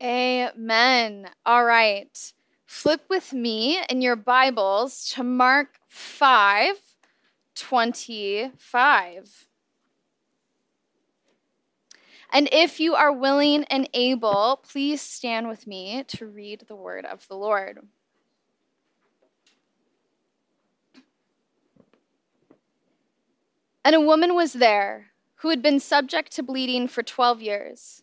Amen. All right. Flip with me in your Bibles to Mark 5 25. And if you are willing and able, please stand with me to read the word of the Lord. And a woman was there who had been subject to bleeding for 12 years.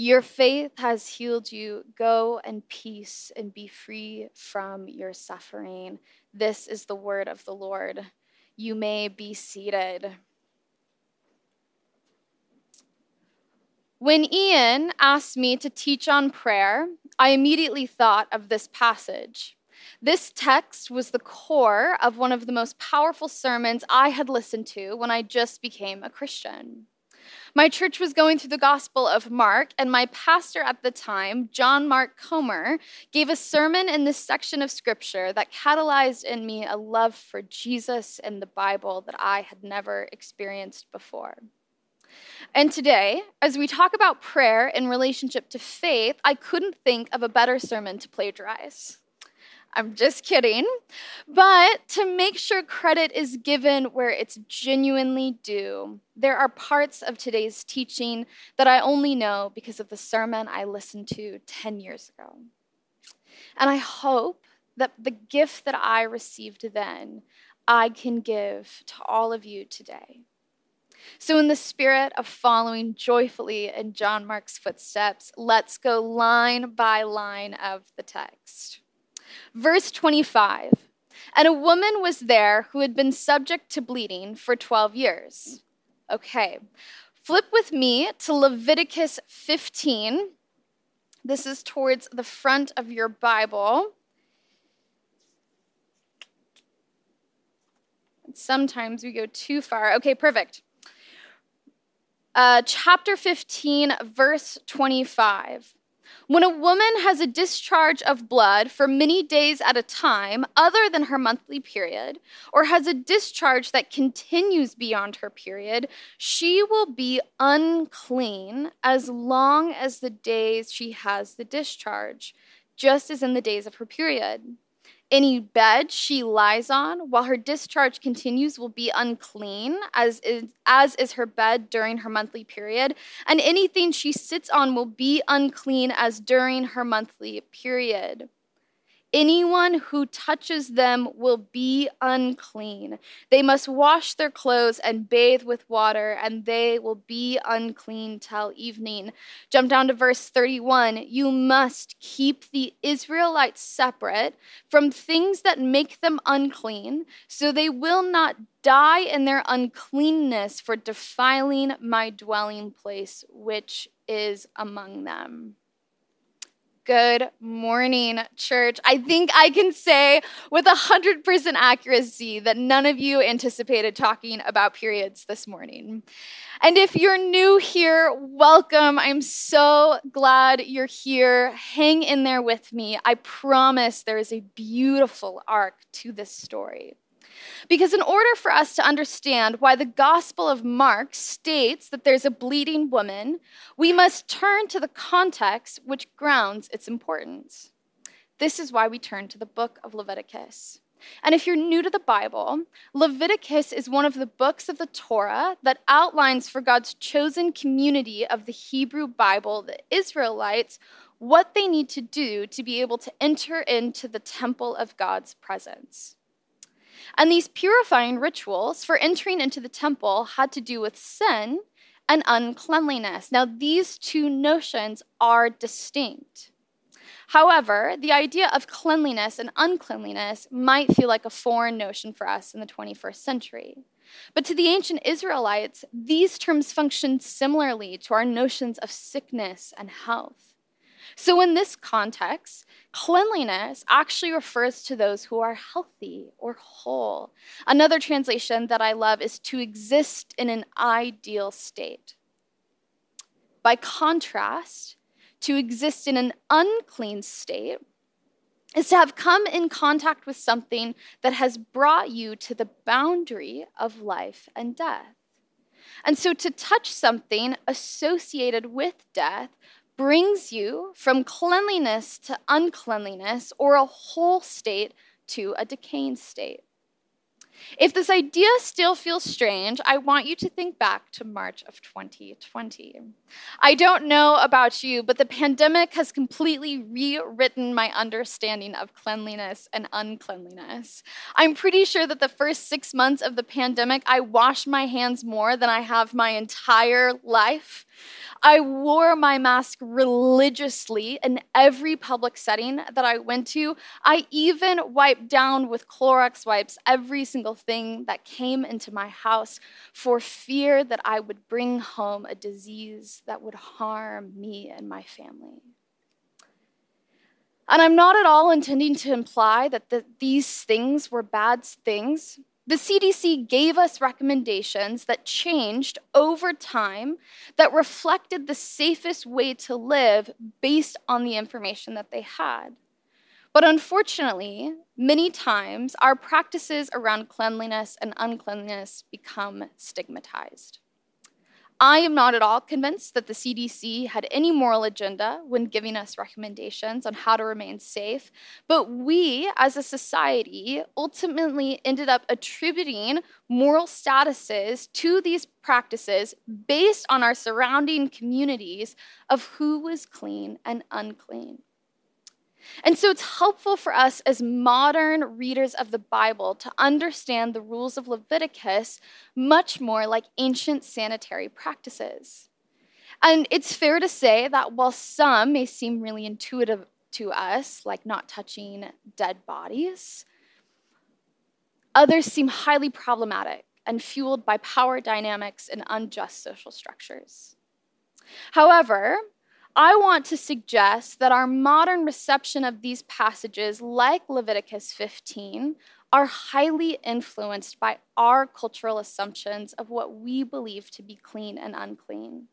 your faith has healed you. Go in peace and be free from your suffering. This is the word of the Lord. You may be seated. When Ian asked me to teach on prayer, I immediately thought of this passage. This text was the core of one of the most powerful sermons I had listened to when I just became a Christian. My church was going through the Gospel of Mark, and my pastor at the time, John Mark Comer, gave a sermon in this section of Scripture that catalyzed in me a love for Jesus and the Bible that I had never experienced before. And today, as we talk about prayer in relationship to faith, I couldn't think of a better sermon to plagiarize. I'm just kidding. But to make sure credit is given where it's genuinely due, there are parts of today's teaching that I only know because of the sermon I listened to 10 years ago. And I hope that the gift that I received then, I can give to all of you today. So, in the spirit of following joyfully in John Mark's footsteps, let's go line by line of the text. Verse 25 And a woman was there who had been subject to bleeding for 12 years. Okay, flip with me to Leviticus 15. This is towards the front of your Bible. Sometimes we go too far. Okay, perfect. Uh, chapter 15, verse 25. When a woman has a discharge of blood for many days at a time, other than her monthly period, or has a discharge that continues beyond her period, she will be unclean as long as the days she has the discharge, just as in the days of her period. Any bed she lies on while her discharge continues will be unclean, as is, as is her bed during her monthly period, and anything she sits on will be unclean as during her monthly period. Anyone who touches them will be unclean. They must wash their clothes and bathe with water, and they will be unclean till evening. Jump down to verse 31. You must keep the Israelites separate from things that make them unclean, so they will not die in their uncleanness for defiling my dwelling place, which is among them. Good morning, church. I think I can say with 100% accuracy that none of you anticipated talking about periods this morning. And if you're new here, welcome. I'm so glad you're here. Hang in there with me. I promise there is a beautiful arc to this story. Because, in order for us to understand why the Gospel of Mark states that there's a bleeding woman, we must turn to the context which grounds its importance. This is why we turn to the book of Leviticus. And if you're new to the Bible, Leviticus is one of the books of the Torah that outlines for God's chosen community of the Hebrew Bible, the Israelites, what they need to do to be able to enter into the temple of God's presence. And these purifying rituals for entering into the temple had to do with sin and uncleanliness. Now, these two notions are distinct. However, the idea of cleanliness and uncleanliness might feel like a foreign notion for us in the 21st century. But to the ancient Israelites, these terms functioned similarly to our notions of sickness and health. So, in this context, cleanliness actually refers to those who are healthy or whole. Another translation that I love is to exist in an ideal state. By contrast, to exist in an unclean state is to have come in contact with something that has brought you to the boundary of life and death. And so to touch something associated with death brings you from cleanliness to uncleanliness or a whole state to a decaying state. If this idea still feels strange, I want you to think back to March of 2020. I don't know about you, but the pandemic has completely rewritten my understanding of cleanliness and uncleanliness. I'm pretty sure that the first six months of the pandemic, I washed my hands more than I have my entire life. I wore my mask religiously in every public setting that I went to. I even wiped down with Clorox wipes every single thing that came into my house for fear that I would bring home a disease that would harm me and my family. And I'm not at all intending to imply that the, these things were bad things. The CDC gave us recommendations that changed over time that reflected the safest way to live based on the information that they had. But unfortunately, many times our practices around cleanliness and uncleanliness become stigmatized. I am not at all convinced that the CDC had any moral agenda when giving us recommendations on how to remain safe, but we as a society ultimately ended up attributing moral statuses to these practices based on our surrounding communities of who was clean and unclean. And so it's helpful for us as modern readers of the Bible to understand the rules of Leviticus much more like ancient sanitary practices. And it's fair to say that while some may seem really intuitive to us, like not touching dead bodies, others seem highly problematic and fueled by power dynamics and unjust social structures. However, I want to suggest that our modern reception of these passages, like Leviticus 15, are highly influenced by our cultural assumptions of what we believe to be clean and unclean.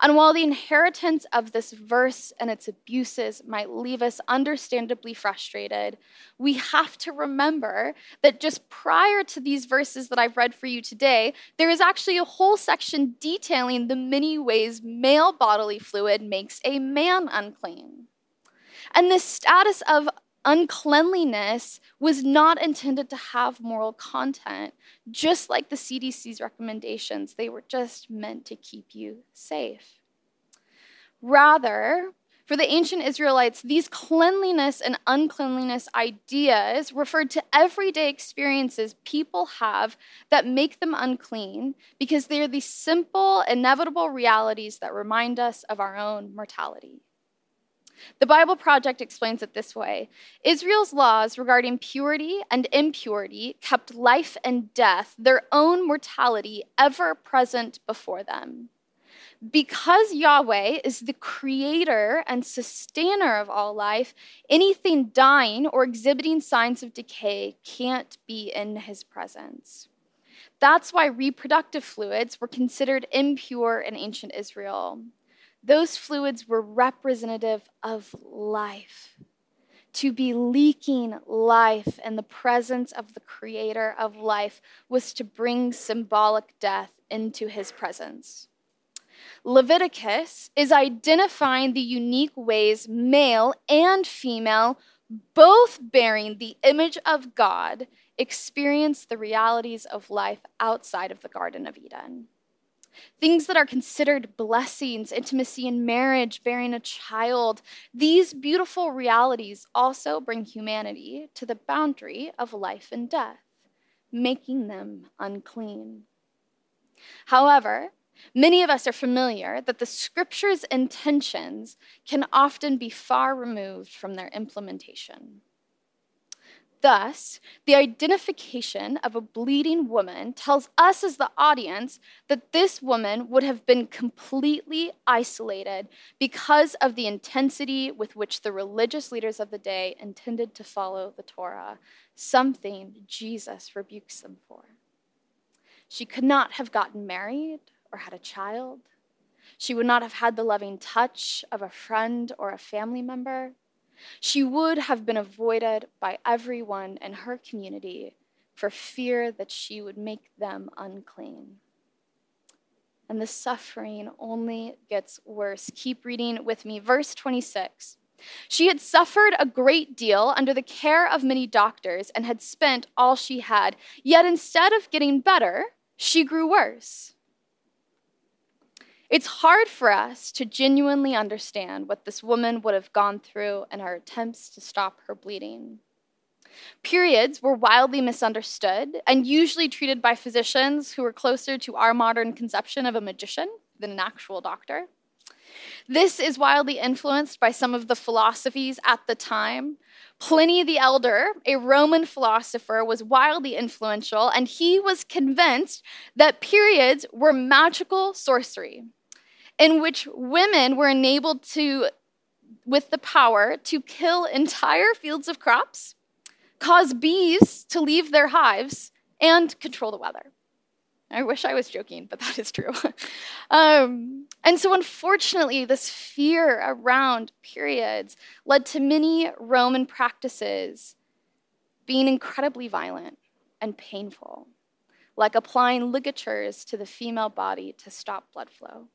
And while the inheritance of this verse and its abuses might leave us understandably frustrated, we have to remember that just prior to these verses that I've read for you today, there is actually a whole section detailing the many ways male bodily fluid makes a man unclean. And this status of uncleanliness was not intended to have moral content, just like the CDC's recommendations. They were just meant to keep you safe. Rather, for the ancient Israelites, these cleanliness and uncleanliness ideas referred to everyday experiences people have that make them unclean because they are the simple, inevitable realities that remind us of our own mortality. The Bible Project explains it this way Israel's laws regarding purity and impurity kept life and death, their own mortality, ever present before them. Because Yahweh is the creator and sustainer of all life, anything dying or exhibiting signs of decay can't be in his presence. That's why reproductive fluids were considered impure in ancient Israel. Those fluids were representative of life. To be leaking life in the presence of the creator of life was to bring symbolic death into his presence. Leviticus is identifying the unique ways male and female, both bearing the image of God, experience the realities of life outside of the Garden of Eden. Things that are considered blessings, intimacy in marriage, bearing a child, these beautiful realities also bring humanity to the boundary of life and death. making them unclean. However, many of us are familiar that the scripture's intentions can often be far removed from their implementation. Thus, the identification of a bleeding woman tells us as the audience that this woman would have been completely isolated because of the intensity with which the religious leaders of the day intended to follow the Torah, something Jesus rebukes them for. She could not have gotten married or had a child. She would not have had the loving touch of a friend or a family member. She would have been avoided by everyone in her community for fear that she would make them unclean. And the suffering only gets worse. Keep reading with me. Verse 26. She had suffered a great deal under the care of many doctors and had spent all she had. Yet instead of getting better, she grew worse. It's hard for us to genuinely understand what this woman would have gone through in her attempts to stop her bleeding. Periods were wildly misunderstood and usually treated by physicians who were closer to our modern conception of a magician than an actual doctor. This is wildly influenced by some of the philosophies at the time. Pliny the Elder, a Roman philosopher, was wildly influential, and he was convinced that periods were magical sorcery in which women were enabled to, with the power, to kill entire fields of crops, cause bees to leave their hives, and control the weather. I wish I was joking, but that is true. um, and so, unfortunately, this fear around periods led to many Roman practices being incredibly violent and painful, like applying ligatures to the female body to stop blood flow.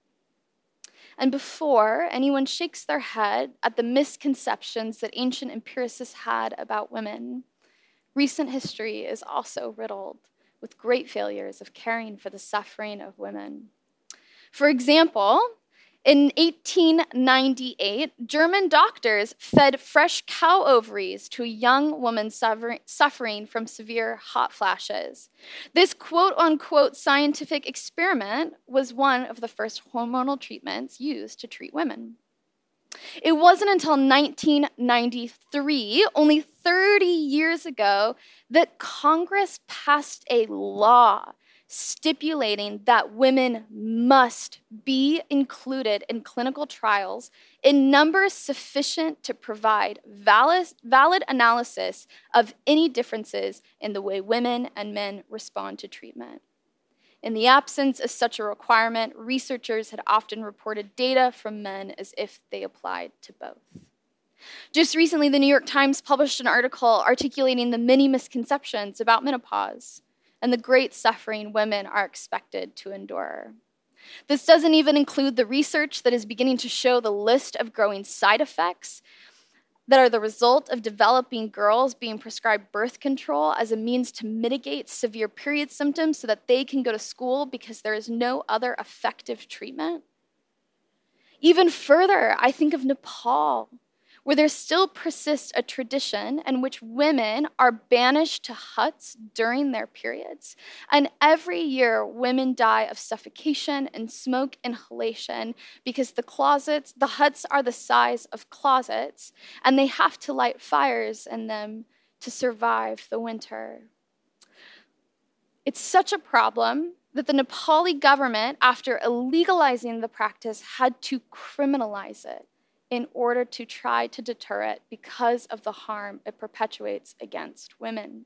And before anyone shakes their head at the misconceptions that ancient empiricists had about women, recent history is also riddled with great failures of caring for the suffering of women. For example, in 1898, German doctors fed fresh cow ovaries to a young woman suffering from severe hot flashes. This quote unquote scientific experiment was one of the first hormonal treatments used to treat women. It wasn't until 1993, only 30 years ago, that Congress passed a law stipulating that women must be included in clinical trials in numbers sufficient to provide valid, valid analysis of any differences in the way women and men respond to treatment. In the absence of such a requirement, researchers had often reported data from men as if they applied to both. Just recently, the New York Times published an article articulating the many misconceptions about menopause and the great suffering women are expected to endure. This doesn't even include the research that is beginning to show the list of growing side effects that are the result of developing girls being prescribed birth control as a means to mitigate severe period symptoms so that they can go to school because there is no other effective treatment. Even further, I think of Nepal, where there still persists a tradition in which women are banished to huts during their periods. And every year, women die of suffocation and smoke inhalation because the closets, the huts are the size of closets, and they have to light fires in them to survive the winter. It's such a problem that the Nepali government, after illegalizing the practice, had to criminalize it in order to try to deter it because of the harm it perpetuates against women.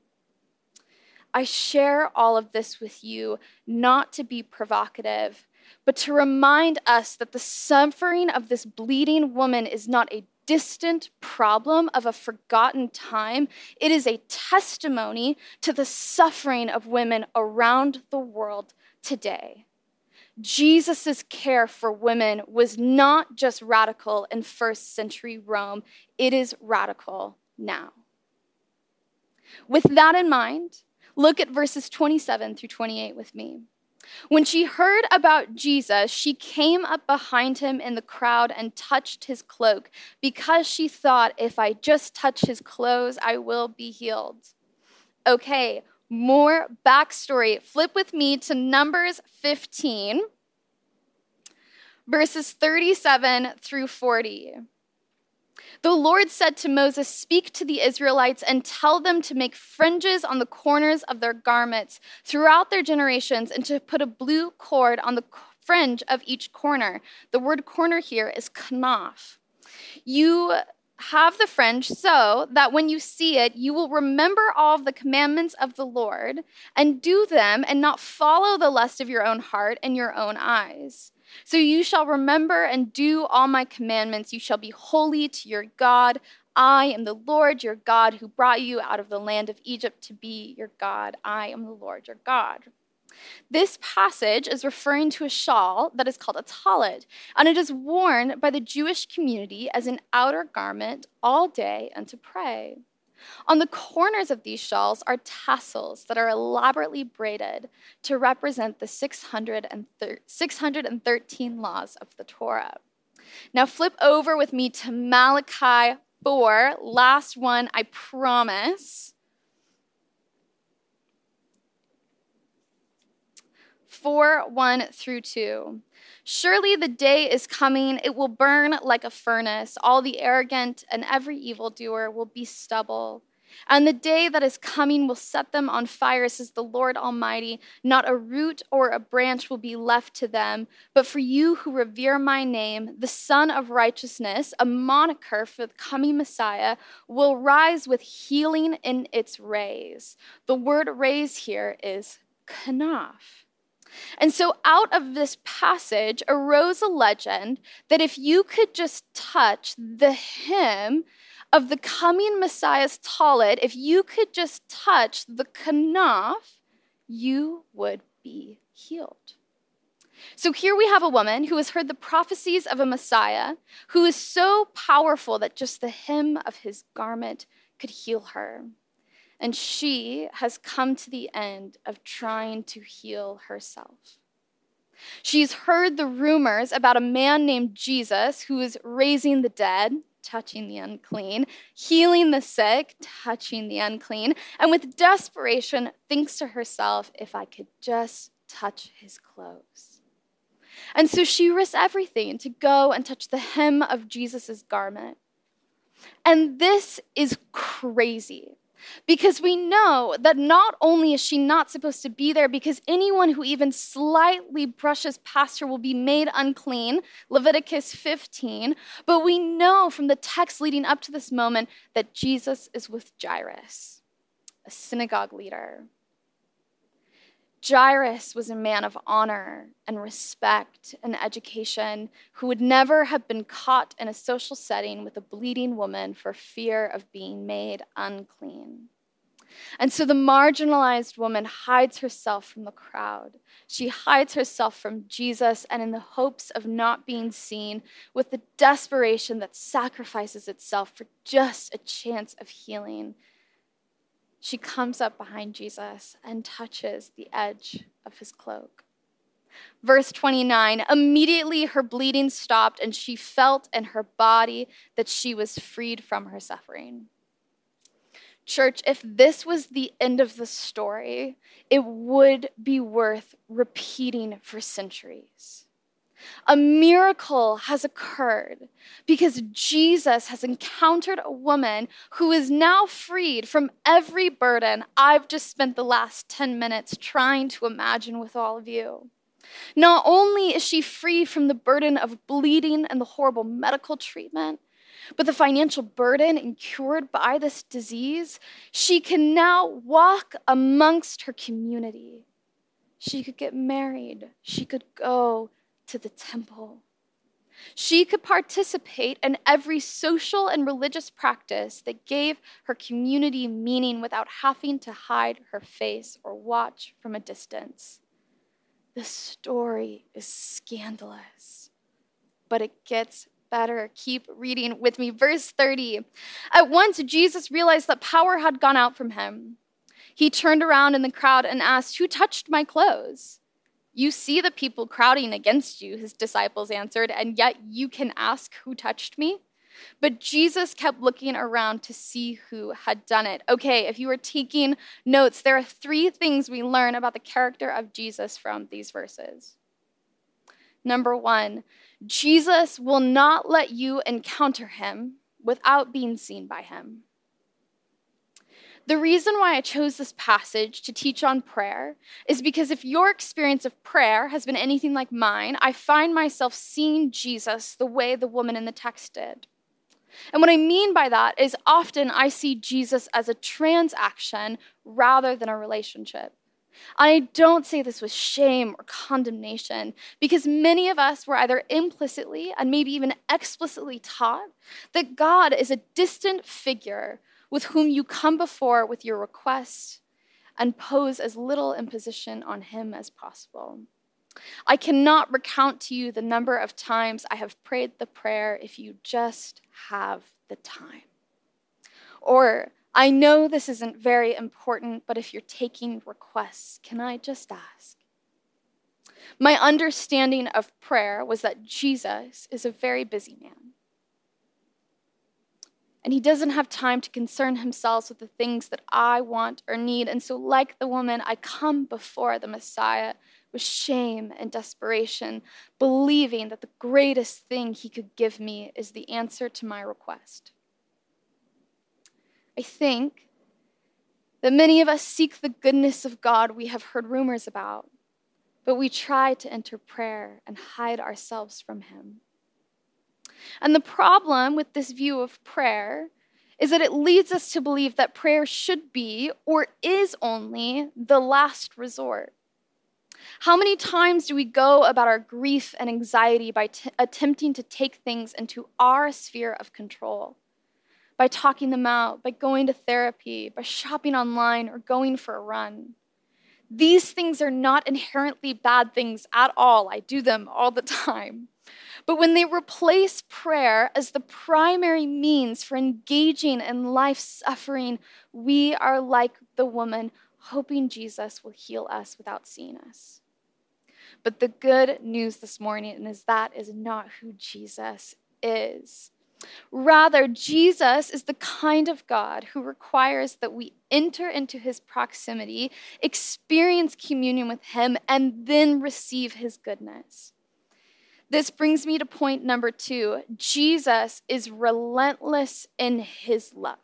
I share all of this with you not to be provocative, but to remind us that the suffering of this bleeding woman is not a distant problem of a forgotten time. It is a testimony to the suffering of women around the world today. Jesus' care for women was not just radical in first century Rome, it is radical now. With that in mind, look at verses 27 through 28 with me. When she heard about Jesus, she came up behind him in the crowd and touched his cloak because she thought, if I just touch his clothes, I will be healed. Okay, more backstory. Flip with me to Numbers 15, verses 37 through 40. The Lord said to Moses, Speak to the Israelites and tell them to make fringes on the corners of their garments throughout their generations and to put a blue cord on the fringe of each corner. The word corner here is kanaf. You have the fringe so that when you see it, you will remember all the commandments of the Lord and do them and not follow the lust of your own heart and your own eyes. So you shall remember and do all my commandments. You shall be holy to your God. I am the Lord your God who brought you out of the land of Egypt to be your God. I am the Lord your God. This passage is referring to a shawl that is called a tallit, and it is worn by the Jewish community as an outer garment all day and to pray. On the corners of these shawls are tassels that are elaborately braided to represent the 613 laws of the Torah. Now, flip over with me to Malachi 4, last one, I promise. 4 1 through 2. Surely the day is coming, it will burn like a furnace. All the arrogant and every evildoer will be stubble. And the day that is coming will set them on fire, says the Lord Almighty. Not a root or a branch will be left to them. But for you who revere my name, the Sun of Righteousness, a moniker for the coming Messiah, will rise with healing in its rays. The word rays here is kanaf. And so, out of this passage arose a legend that if you could just touch the hem of the coming Messiah's tallit, if you could just touch the kanaf, you would be healed. So here we have a woman who has heard the prophecies of a Messiah who is so powerful that just the hem of his garment could heal her and she has come to the end of trying to heal herself. She's heard the rumors about a man named Jesus who is raising the dead, touching the unclean, healing the sick, touching the unclean, and with desperation thinks to herself, if I could just touch his clothes. And so she risks everything to go and touch the hem of Jesus' garment. And this is crazy because we know that not only is she not supposed to be there, because anyone who even slightly brushes past her will be made unclean, Leviticus 15, but we know from the text leading up to this moment that Jesus is with Jairus, a synagogue leader. Jairus was a man of honor and respect and education who would never have been caught in a social setting with a bleeding woman for fear of being made unclean. And so the marginalized woman hides herself from the crowd. She hides herself from Jesus, and in the hopes of not being seen, with the desperation that sacrifices itself for just a chance of healing, she comes up behind Jesus and touches the edge of his cloak. Verse 29 Immediately her bleeding stopped, and she felt in her body that she was freed from her suffering. Church, if this was the end of the story, it would be worth repeating for centuries. A miracle has occurred because Jesus has encountered a woman who is now freed from every burden I've just spent the last 10 minutes trying to imagine with all of you. Not only is she free from the burden of bleeding and the horrible medical treatment, but the financial burden incurred by this disease, she can now walk amongst her community. She could get married. She could go to the temple. She could participate in every social and religious practice that gave her community meaning without having to hide her face or watch from a distance. The story is scandalous, but it gets better. Keep reading with me. Verse 30. At once, Jesus realized that power had gone out from him. He turned around in the crowd and asked, Who touched my clothes? You see the people crowding against you, his disciples answered, and yet you can ask, Who touched me? But Jesus kept looking around to see who had done it. Okay, if you were taking notes, there are three things we learn about the character of Jesus from these verses. Number one, Jesus will not let you encounter him without being seen by him. The reason why I chose this passage to teach on prayer is because if your experience of prayer has been anything like mine, I find myself seeing Jesus the way the woman in the text did. And what I mean by that is often I see Jesus as a transaction rather than a relationship. I don't say this with shame or condemnation because many of us were either implicitly and maybe even explicitly taught that God is a distant figure with whom you come before with your request and pose as little imposition on him as possible. I cannot recount to you the number of times I have prayed the prayer if you just have the time. Or, I know this isn't very important, but if you're taking requests, can I just ask? My understanding of prayer was that Jesus is a very busy man. And he doesn't have time to concern himself with the things that I want or need. And so, like the woman, I come before the Messiah with shame and desperation, believing that the greatest thing he could give me is the answer to my request. I think that many of us seek the goodness of God we have heard rumors about, but we try to enter prayer and hide ourselves from him. And the problem with this view of prayer is that it leads us to believe that prayer should be or is only the last resort. How many times do we go about our grief and anxiety by t- attempting to take things into our sphere of control? By talking them out, by going to therapy, by shopping online, or going for a run. These things are not inherently bad things at all. I do them all the time. But when they replace prayer as the primary means for engaging in life suffering, we are like the woman hoping Jesus will heal us without seeing us. But the good news this morning is that is not who Jesus is. Rather, Jesus is the kind of God who requires that we enter into his proximity, experience communion with him, and then receive his goodness. This brings me to point number two Jesus is relentless in his love.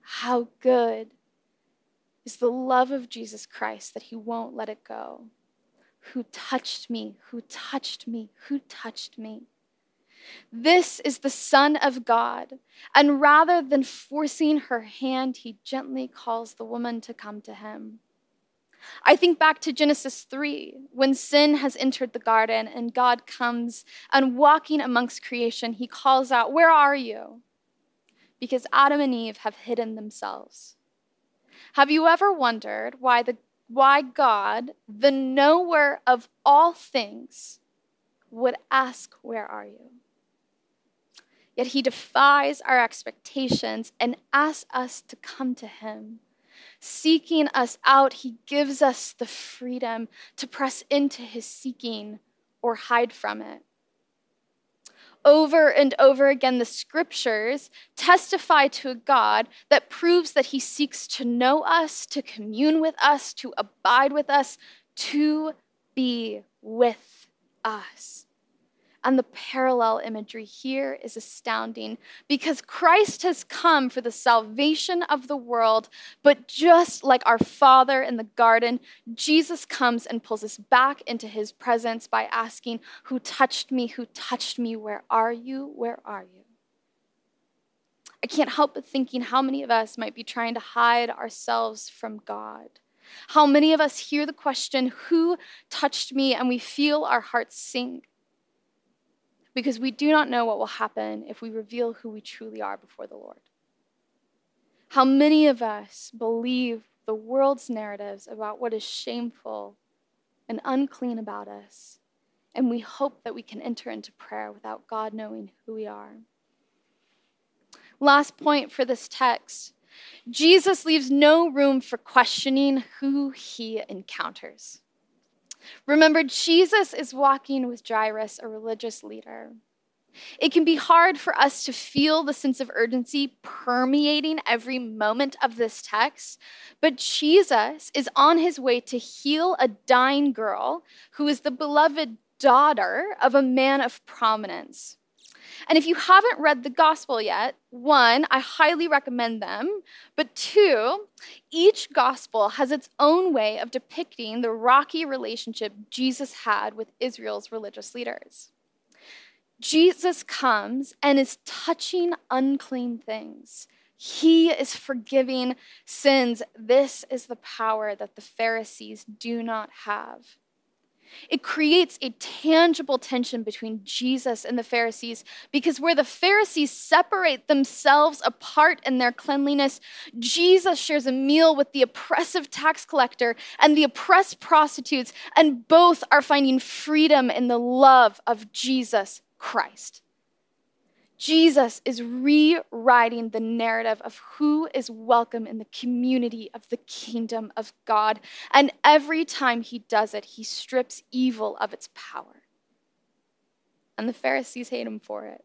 How good is the love of Jesus Christ that he won't let it go. Who touched me, who touched me, who touched me. This is the Son of God. And rather than forcing her hand, he gently calls the woman to come to him. I think back to Genesis 3, when sin has entered the garden and God comes and walking amongst creation, he calls out, Where are you? Because Adam and Eve have hidden themselves. Have you ever wondered why, the, why God, the knower of all things, would ask, Where are you? Yet he defies our expectations and asks us to come to him seeking us out, he gives us the freedom to press into his seeking or hide from it. Over and over again, the scriptures testify to a God that proves that he seeks to know us, to commune with us, to abide with us, to be with us. And the parallel imagery here is astounding because Christ has come for the salvation of the world, but just like our Father in the garden, Jesus comes and pulls us back into his presence by asking, Who touched me? Who touched me? Where are you? Where are you? I can't help but thinking how many of us might be trying to hide ourselves from God. How many of us hear the question, Who touched me? and we feel our hearts sink because we do not know what will happen if we reveal who we truly are before the Lord. How many of us believe the world's narratives about what is shameful and unclean about us, and we hope that we can enter into prayer without God knowing who we are? Last point for this text Jesus leaves no room for questioning who he encounters. Remember, Jesus is walking with Jairus, a religious leader. It can be hard for us to feel the sense of urgency permeating every moment of this text, but Jesus is on his way to heal a dying girl who is the beloved daughter of a man of prominence. And if you haven't read the gospel yet, one, I highly recommend them. But two, each gospel has its own way of depicting the rocky relationship Jesus had with Israel's religious leaders. Jesus comes and is touching unclean things. He is forgiving sins. This is the power that the Pharisees do not have. It creates a tangible tension between Jesus and the Pharisees because where the Pharisees separate themselves apart in their cleanliness, Jesus shares a meal with the oppressive tax collector and the oppressed prostitutes, and both are finding freedom in the love of Jesus Christ. Jesus is rewriting the narrative of who is welcome in the community of the kingdom of God. And every time he does it, he strips evil of its power. And the Pharisees hate him for it.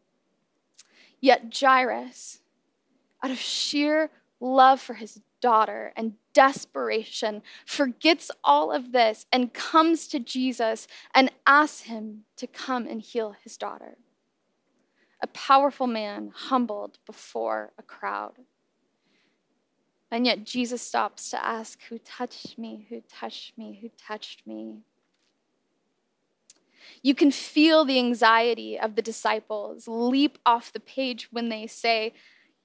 Yet Jairus, out of sheer love for his daughter and desperation, forgets all of this and comes to Jesus and asks him to come and heal his daughter a powerful man humbled before a crowd. And yet Jesus stops to ask, Who touched me? Who touched me? Who touched me? You can feel the anxiety of the disciples leap off the page when they say,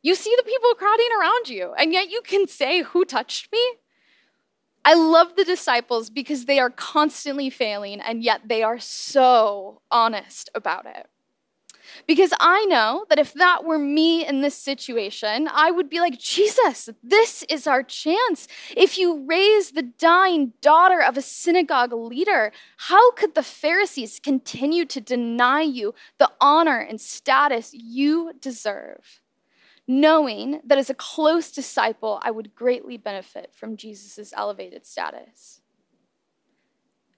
You see the people crowding around you, and yet you can say, Who touched me? I love the disciples because they are constantly failing, and yet they are so honest about it. Because I know that if that were me in this situation, I would be like, Jesus, this is our chance. If you raise the dying daughter of a synagogue leader, how could the Pharisees continue to deny you the honor and status you deserve? Knowing that as a close disciple, I would greatly benefit from Jesus' elevated status.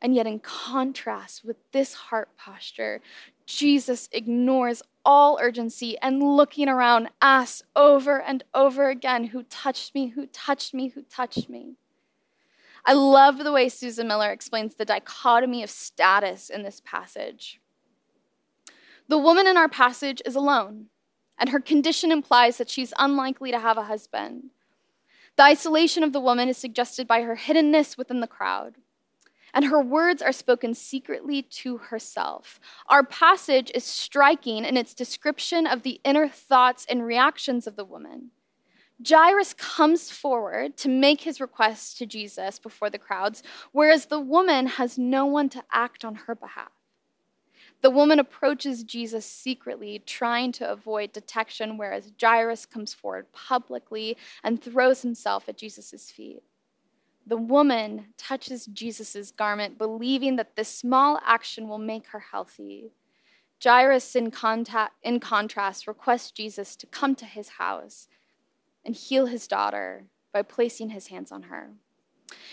And yet, in contrast with this heart posture, Jesus ignores all urgency and looking around asks over and over again, Who touched me? Who touched me? Who touched me? I love the way Susan Miller explains the dichotomy of status in this passage. The woman in our passage is alone, and her condition implies that she's unlikely to have a husband. The isolation of the woman is suggested by her hiddenness within the crowd and her words are spoken secretly to herself. Our passage is striking in its description of the inner thoughts and reactions of the woman. Jairus comes forward to make his request to Jesus before the crowds, whereas the woman has no one to act on her behalf. The woman approaches Jesus secretly, trying to avoid detection, whereas Jairus comes forward publicly and throws himself at Jesus' feet. The woman touches Jesus' garment, believing that this small action will make her healthy. Jairus, in, contact, in contrast, requests Jesus to come to his house and heal his daughter by placing his hands on her.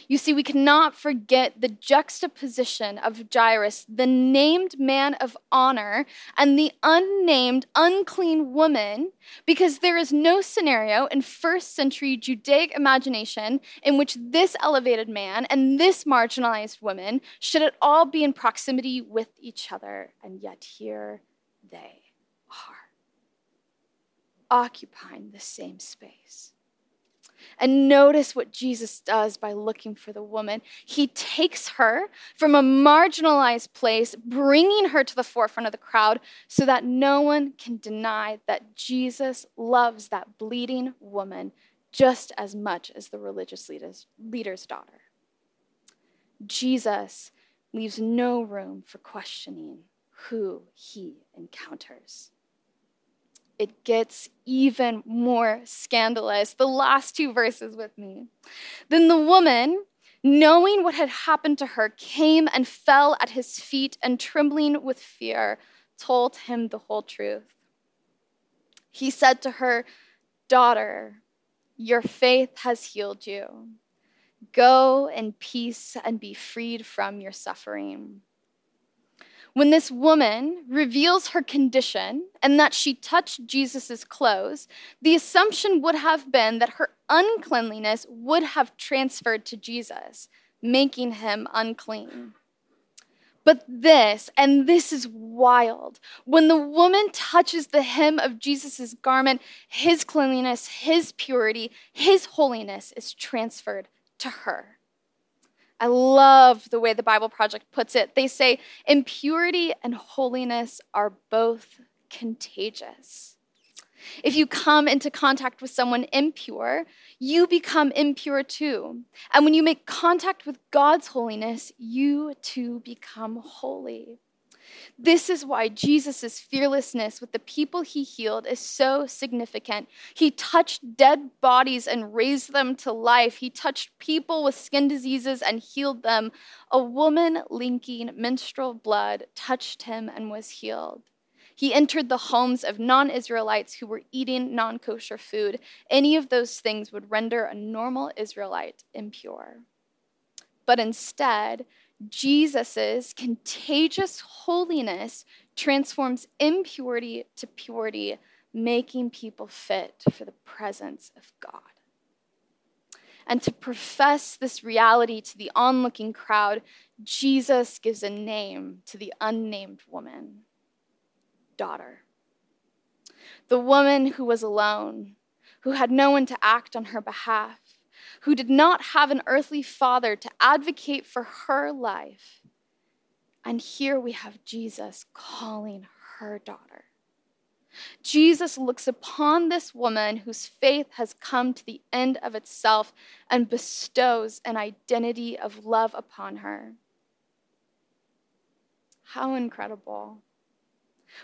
You see, we cannot forget the juxtaposition of Jairus, the named man of honor, and the unnamed, unclean woman, because there is no scenario in first century Judaic imagination in which this elevated man and this marginalized woman should at all be in proximity with each other, and yet here they are, occupying the same space. And notice what Jesus does by looking for the woman. He takes her from a marginalized place, bringing her to the forefront of the crowd so that no one can deny that Jesus loves that bleeding woman just as much as the religious leader's, leader's daughter. Jesus leaves no room for questioning who he encounters it gets even more scandalous. The last two verses with me. Then the woman, knowing what had happened to her, came and fell at his feet and, trembling with fear, told him the whole truth. He said to her, Daughter, your faith has healed you. Go in peace and be freed from your suffering. When this woman reveals her condition and that she touched Jesus' clothes, the assumption would have been that her uncleanliness would have transferred to Jesus, making him unclean. But this, and this is wild, when the woman touches the hem of Jesus' garment, his cleanliness, his purity, his holiness is transferred to her. I love the way the Bible Project puts it. They say impurity and holiness are both contagious. If you come into contact with someone impure, you become impure too. And when you make contact with God's holiness, you too become holy. This is why Jesus' fearlessness with the people he healed is so significant. He touched dead bodies and raised them to life. He touched people with skin diseases and healed them. A woman linking menstrual blood touched him and was healed. He entered the homes of non Israelites who were eating non kosher food. Any of those things would render a normal Israelite impure. But instead, Jesus' contagious holiness transforms impurity to purity, making people fit for the presence of God. And to profess this reality to the onlooking crowd, Jesus gives a name to the unnamed woman daughter. The woman who was alone, who had no one to act on her behalf, who did not have an earthly father to advocate for her life. And here we have Jesus calling her daughter. Jesus looks upon this woman whose faith has come to the end of itself and bestows an identity of love upon her. How incredible.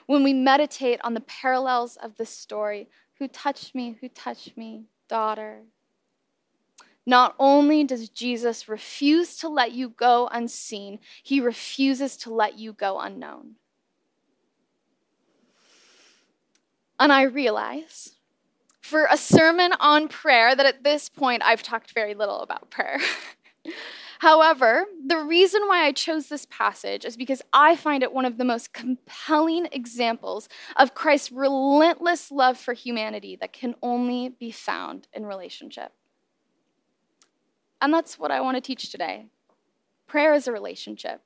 When we meditate on the parallels of this story, who touched me, who touched me, daughter. Not only does Jesus refuse to let you go unseen, he refuses to let you go unknown. And I realize for a sermon on prayer that at this point I've talked very little about prayer. However, the reason why I chose this passage is because I find it one of the most compelling examples of Christ's relentless love for humanity that can only be found in relationship. And that's what I want to teach today. Prayer is a relationship.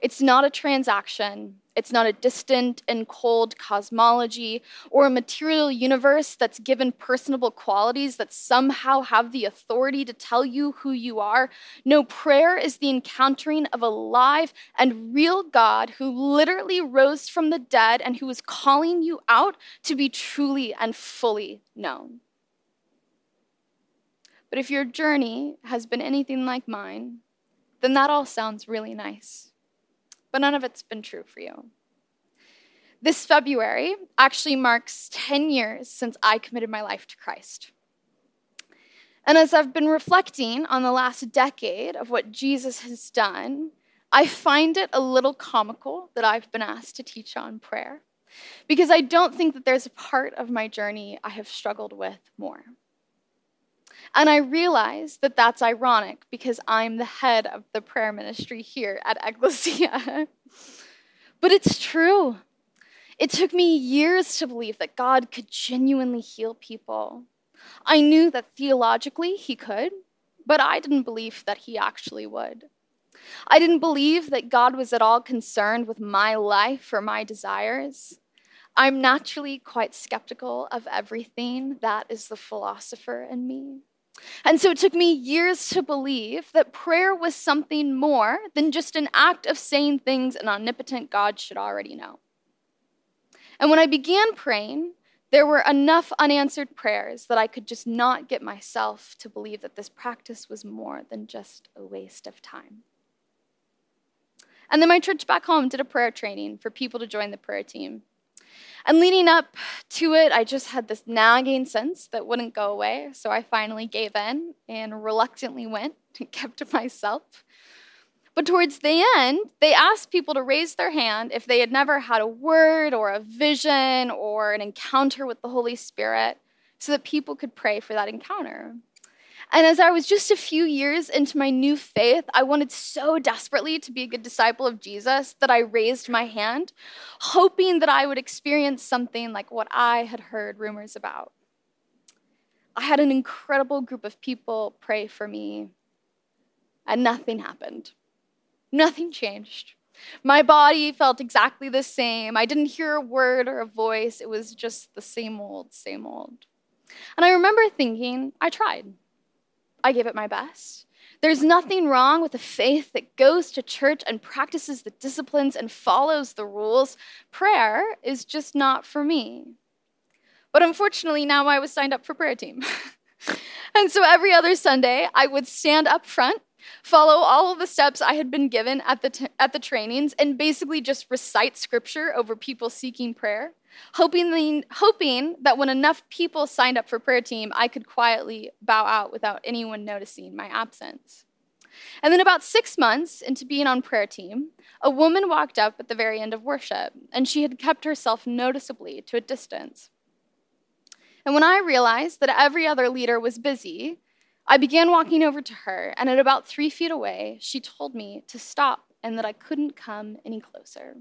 It's not a transaction. It's not a distant and cold cosmology or a material universe that's given personable qualities that somehow have the authority to tell you who you are. No, prayer is the encountering of a live and real God who literally rose from the dead and who is calling you out to be truly and fully known. But if your journey has been anything like mine, then that all sounds really nice but none of it's been true for you. This February actually marks 10 years since I committed my life to Christ. And as I've been reflecting on the last decade of what Jesus has done, I find it a little comical that I've been asked to teach on prayer because I don't think that there's a part of my journey I have struggled with more. And I realize that that's ironic because I'm the head of the prayer ministry here at Ecclesia. but it's true. It took me years to believe that God could genuinely heal people. I knew that theologically he could, but I didn't believe that he actually would. I didn't believe that God was at all concerned with my life or my desires. I'm naturally quite skeptical of everything. That is the philosopher in me. And so it took me years to believe that prayer was something more than just an act of saying things an omnipotent God should already know. And when I began praying, there were enough unanswered prayers that I could just not get myself to believe that this practice was more than just a waste of time. And then my church back home did a prayer training for people to join the prayer team. And leading up to it, I just had this nagging sense that wouldn't go away. So I finally gave in and reluctantly went and kept to myself. But towards the end, they asked people to raise their hand if they had never had a word or a vision or an encounter with the Holy Spirit so that people could pray for that encounter. And as I was just a few years into my new faith, I wanted so desperately to be a good disciple of Jesus that I raised my hand, hoping that I would experience something like what I had heard rumors about. I had an incredible group of people pray for me, and nothing happened. Nothing changed. My body felt exactly the same. I didn't hear a word or a voice. It was just the same old, same old. And I remember thinking, I tried. I gave it my best. There's nothing wrong with a faith that goes to church and practices the disciplines and follows the rules. Prayer is just not for me. But unfortunately, now I was signed up for prayer team. and so every other Sunday, I would stand up front, follow all of the steps I had been given at the, t- at the trainings, and basically just recite scripture over people seeking prayer hoping, hoping that when enough people signed up for prayer team, I could quietly bow out without anyone noticing my absence. And then, about six months into being on prayer team, a woman walked up at the very end of worship, and she had kept herself noticeably to a distance. And when I realized that every other leader was busy, I began walking over to her, and at about three feet away, she told me to stop and that I couldn't come any closer.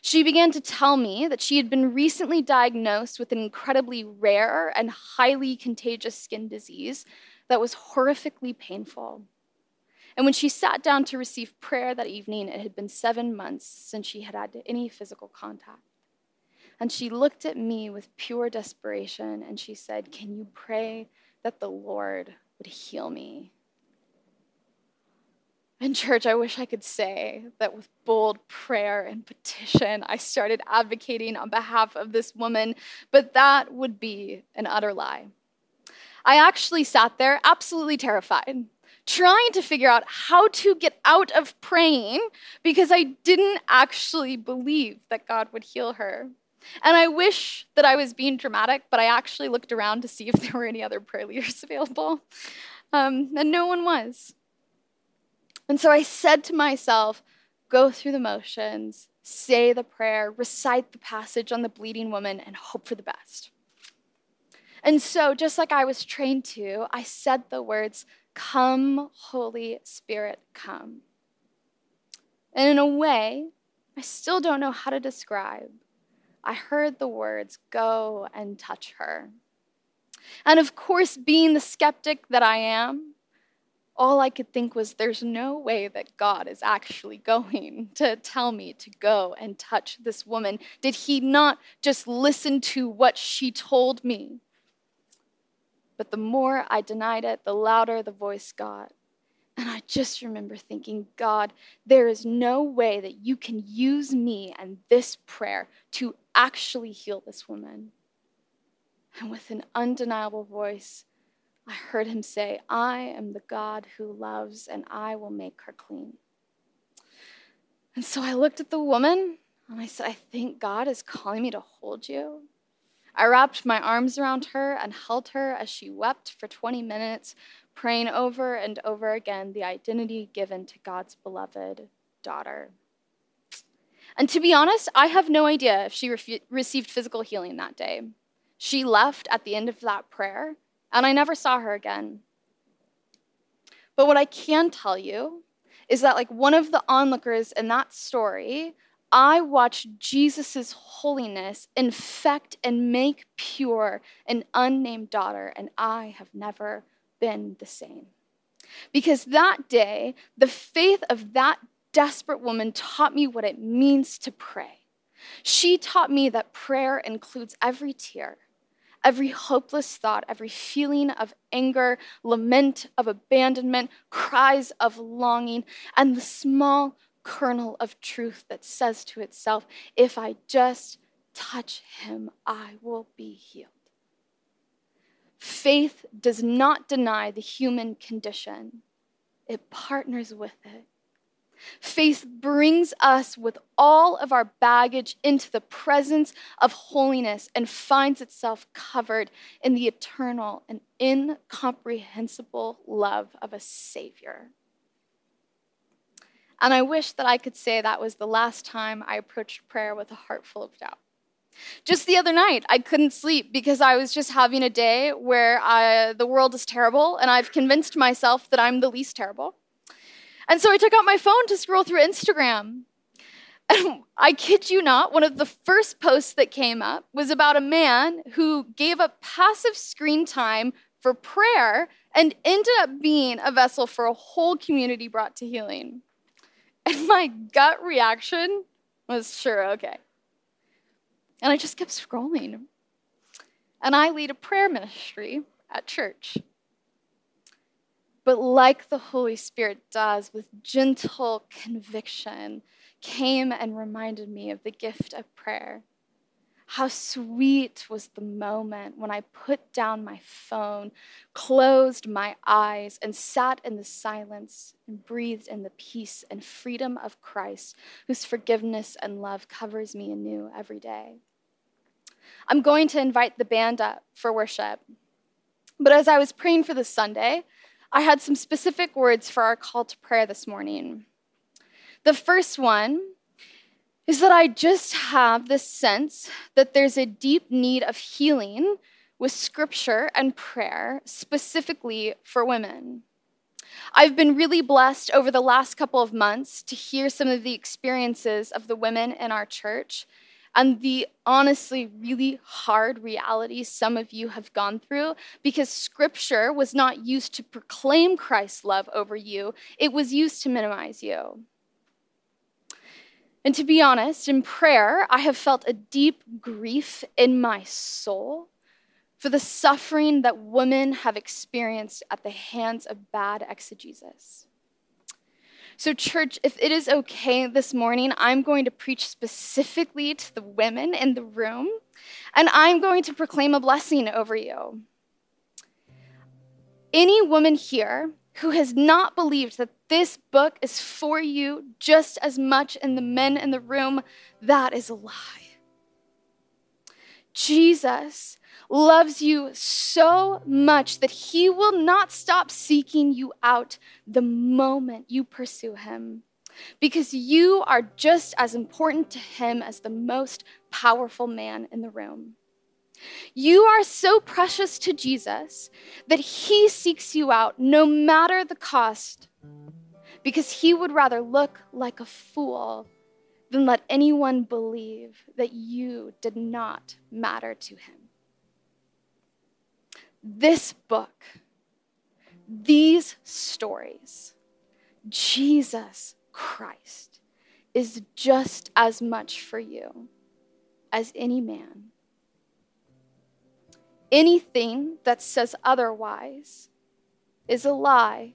She began to tell me that she had been recently diagnosed with an incredibly rare and highly contagious skin disease that was horrifically painful. And when she sat down to receive prayer that evening, it had been seven months since she had had any physical contact. And she looked at me with pure desperation and she said, Can you pray that the Lord would heal me? In church, I wish I could say that with bold prayer and petition, I started advocating on behalf of this woman, but that would be an utter lie. I actually sat there absolutely terrified, trying to figure out how to get out of praying because I didn't actually believe that God would heal her. And I wish that I was being dramatic, but I actually looked around to see if there were any other prayer leaders available, um, and no one was. And so I said to myself, go through the motions, say the prayer, recite the passage on the bleeding woman, and hope for the best. And so, just like I was trained to, I said the words, Come, Holy Spirit, come. And in a way, I still don't know how to describe. I heard the words, Go and touch her. And of course, being the skeptic that I am, all I could think was, there's no way that God is actually going to tell me to go and touch this woman. Did he not just listen to what she told me? But the more I denied it, the louder the voice got. And I just remember thinking, God, there is no way that you can use me and this prayer to actually heal this woman. And with an undeniable voice, I heard him say, I am the God who loves, and I will make her clean. And so I looked at the woman and I said, I think God is calling me to hold you. I wrapped my arms around her and held her as she wept for 20 minutes, praying over and over again the identity given to God's beloved daughter. And to be honest, I have no idea if she re- received physical healing that day. She left at the end of that prayer and I never saw her again. But what I can tell you is that, like one of the onlookers in that story, I watched Jesus' holiness infect and make pure an unnamed daughter, and I have never been the same. Because that day, the faith of that desperate woman taught me what it means to pray. She taught me that prayer includes every tear, every hopeless thought, every feeling of anger, lament of abandonment, cries of longing, and the small kernel of truth that says to itself, if I just touch him, I will be healed. Faith does not deny the human condition, it partners with it. Faith brings us with all of our baggage into the presence of holiness and finds itself covered in the eternal and incomprehensible love of a Savior. And I wish that I could say that was the last time I approached prayer with a heart full of doubt. Just the other night, I couldn't sleep because I was just having a day where I, the world is terrible and I've convinced myself that I'm the least terrible. And so I took out my phone to scroll through Instagram. And I kid you not, one of the first posts that came up was about a man who gave up passive screen time for prayer and ended up being a vessel for a whole community brought to healing. And my gut reaction was sure, okay. And I just kept scrolling. And I lead a prayer ministry at church. But like the Holy Spirit does, with gentle conviction, came and reminded me of the gift of prayer. How sweet was the moment when I put down my phone, closed my eyes, and sat in the silence and breathed in the peace and freedom of Christ, whose forgiveness and love covers me anew every day. I'm going to invite the band up for worship. But as I was praying for this Sunday, I had some specific words for our call to prayer this morning. The first one is that I just have this sense that there's a deep need of healing with scripture and prayer, specifically for women. I've been really blessed over the last couple of months to hear some of the experiences of the women in our church and the honestly really hard realities some of you have gone through because scripture was not used to proclaim Christ's love over you, it was used to minimize you. And to be honest, in prayer, I have felt a deep grief in my soul for the suffering that women have experienced at the hands of bad exegesis. So, church, if it is okay this morning, I'm going to preach specifically to the women in the room, and I'm going to proclaim a blessing over you. Any woman here who has not believed that this book is for you just as much in the men in the room, that is a lie. Jesus loves you so much that he will not stop seeking you out the moment you pursue him. Because you are just as important to him as the most powerful man in the room. You are so precious to Jesus that he seeks you out no matter the cost, because he would rather look like a fool than let anyone believe that you did not matter to him. This book, these stories, Jesus Christ is just as much for you as any man Anything that says otherwise is a lie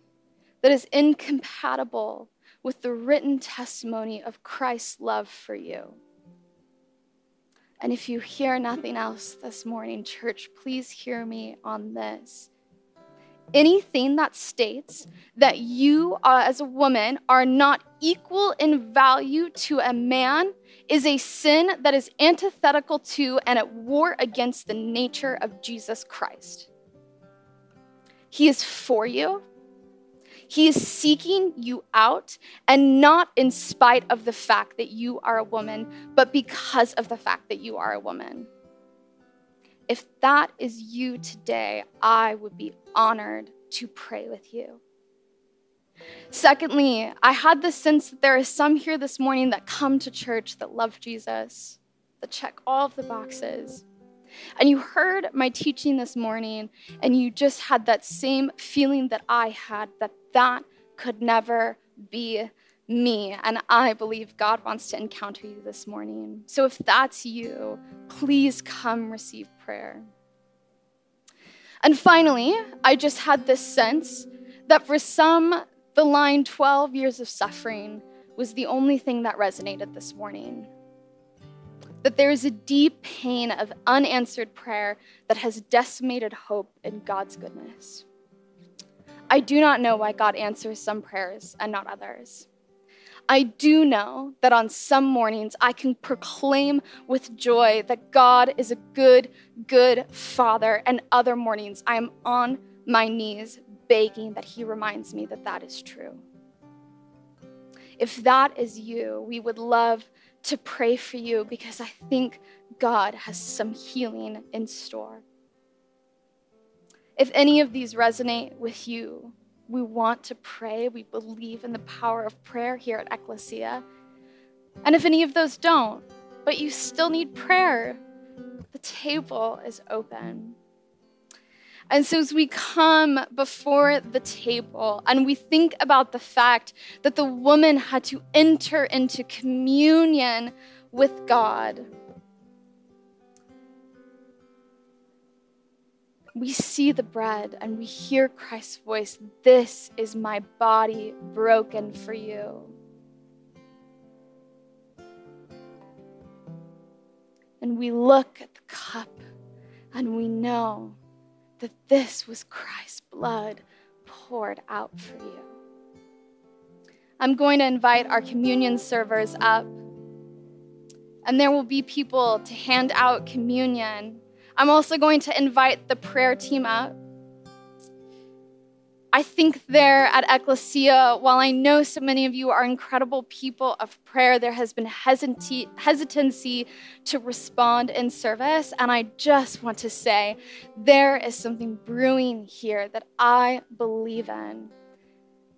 that is incompatible with the written testimony of Christ's love for you. And if you hear nothing else this morning, church, please hear me on this. Anything that states that you, uh, as a woman, are not equal in value to a man is a sin that is antithetical to and at war against the nature of Jesus Christ. He is for you. He is seeking you out, and not in spite of the fact that you are a woman, but because of the fact that you are a woman. If that is you today, I would be honored to pray with you. Secondly, I had the sense that there are some here this morning that come to church that love Jesus, that check all of the boxes. And you heard my teaching this morning, and you just had that same feeling that I had that that could never be me. And I believe God wants to encounter you this morning. So if that's you, please come receive prayer. And finally, I just had this sense that for some, the line 12 years of suffering was the only thing that resonated this morning. That there is a deep pain of unanswered prayer that has decimated hope in God's goodness. I do not know why God answers some prayers and not others. I do know that on some mornings I can proclaim with joy that God is a good, good Father, and other mornings I am on my knees begging that He reminds me that that is true. If that is you, we would love to pray for you because I think God has some healing in store. If any of these resonate with you, we want to pray. We believe in the power of prayer here at Ecclesia. And if any of those don't, but you still need prayer, the table is open. And so, as we come before the table and we think about the fact that the woman had to enter into communion with God, we see the bread and we hear Christ's voice This is my body broken for you. And we look at the cup and we know that this was Christ's blood poured out for you. I'm going to invite our communion servers up, and there will be people to hand out communion. I'm also going to invite the prayer team up. I think there at Ecclesia, while I know so many of you are incredible people of prayer, there has been hesitancy to respond in service. And I just want to say there is something brewing here that I believe in.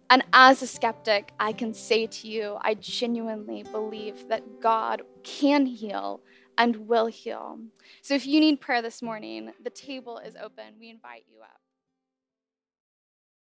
And as a skeptic, I can say to you, I genuinely believe that God can heal and will heal. So if you need prayer this morning, the table is open. We invite you up.